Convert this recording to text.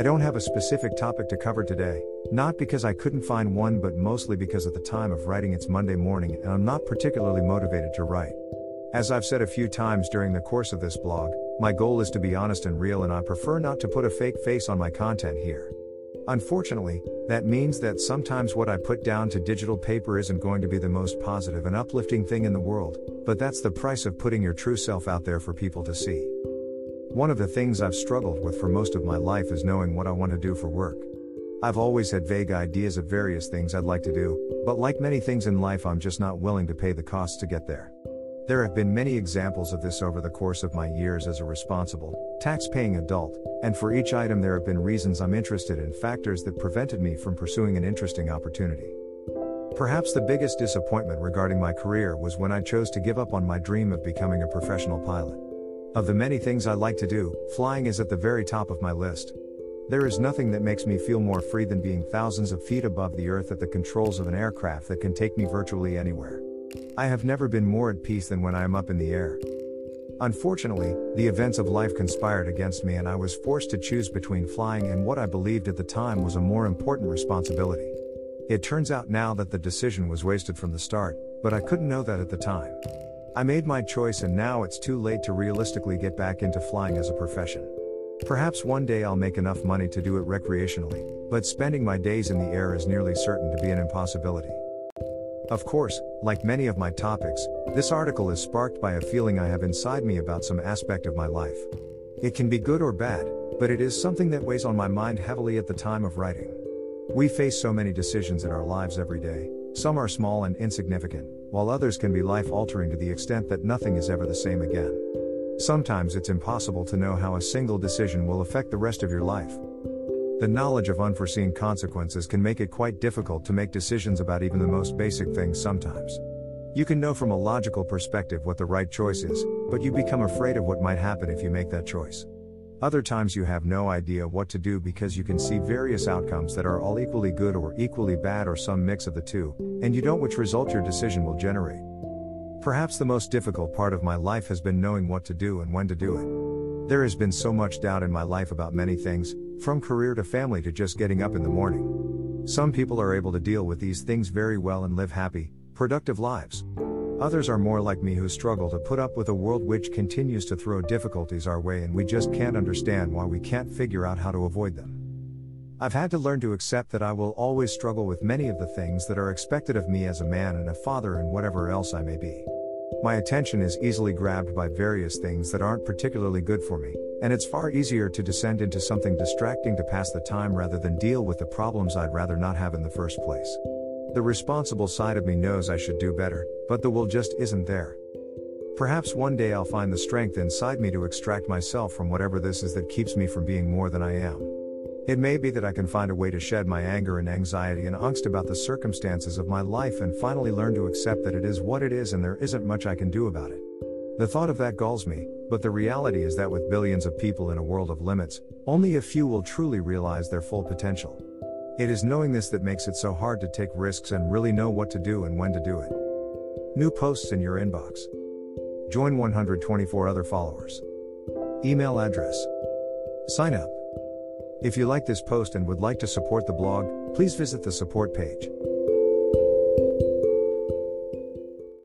I don't have a specific topic to cover today, not because I couldn't find one, but mostly because at the time of writing it's Monday morning and I'm not particularly motivated to write. As I've said a few times during the course of this blog, my goal is to be honest and real, and I prefer not to put a fake face on my content here. Unfortunately, that means that sometimes what I put down to digital paper isn't going to be the most positive and uplifting thing in the world, but that's the price of putting your true self out there for people to see. One of the things I've struggled with for most of my life is knowing what I want to do for work. I've always had vague ideas of various things I'd like to do, but like many things in life, I'm just not willing to pay the costs to get there. There have been many examples of this over the course of my years as a responsible, tax paying adult, and for each item, there have been reasons I'm interested in factors that prevented me from pursuing an interesting opportunity. Perhaps the biggest disappointment regarding my career was when I chose to give up on my dream of becoming a professional pilot. Of the many things I like to do, flying is at the very top of my list. There is nothing that makes me feel more free than being thousands of feet above the earth at the controls of an aircraft that can take me virtually anywhere. I have never been more at peace than when I am up in the air. Unfortunately, the events of life conspired against me and I was forced to choose between flying and what I believed at the time was a more important responsibility. It turns out now that the decision was wasted from the start, but I couldn't know that at the time. I made my choice and now it's too late to realistically get back into flying as a profession. Perhaps one day I'll make enough money to do it recreationally, but spending my days in the air is nearly certain to be an impossibility. Of course, like many of my topics, this article is sparked by a feeling I have inside me about some aspect of my life. It can be good or bad, but it is something that weighs on my mind heavily at the time of writing. We face so many decisions in our lives every day, some are small and insignificant, while others can be life altering to the extent that nothing is ever the same again. Sometimes it's impossible to know how a single decision will affect the rest of your life. The knowledge of unforeseen consequences can make it quite difficult to make decisions about even the most basic things sometimes. You can know from a logical perspective what the right choice is, but you become afraid of what might happen if you make that choice. Other times you have no idea what to do because you can see various outcomes that are all equally good or equally bad or some mix of the two, and you don't which result your decision will generate. Perhaps the most difficult part of my life has been knowing what to do and when to do it. There has been so much doubt in my life about many things, from career to family to just getting up in the morning. Some people are able to deal with these things very well and live happy, productive lives. Others are more like me who struggle to put up with a world which continues to throw difficulties our way and we just can't understand why we can't figure out how to avoid them. I've had to learn to accept that I will always struggle with many of the things that are expected of me as a man and a father and whatever else I may be. My attention is easily grabbed by various things that aren't particularly good for me, and it's far easier to descend into something distracting to pass the time rather than deal with the problems I'd rather not have in the first place. The responsible side of me knows I should do better, but the will just isn't there. Perhaps one day I'll find the strength inside me to extract myself from whatever this is that keeps me from being more than I am. It may be that I can find a way to shed my anger and anxiety and angst about the circumstances of my life and finally learn to accept that it is what it is and there isn't much I can do about it. The thought of that galls me, but the reality is that with billions of people in a world of limits, only a few will truly realize their full potential. It is knowing this that makes it so hard to take risks and really know what to do and when to do it. New posts in your inbox. Join 124 other followers. Email address. Sign up. If you like this post and would like to support the blog, please visit the support page.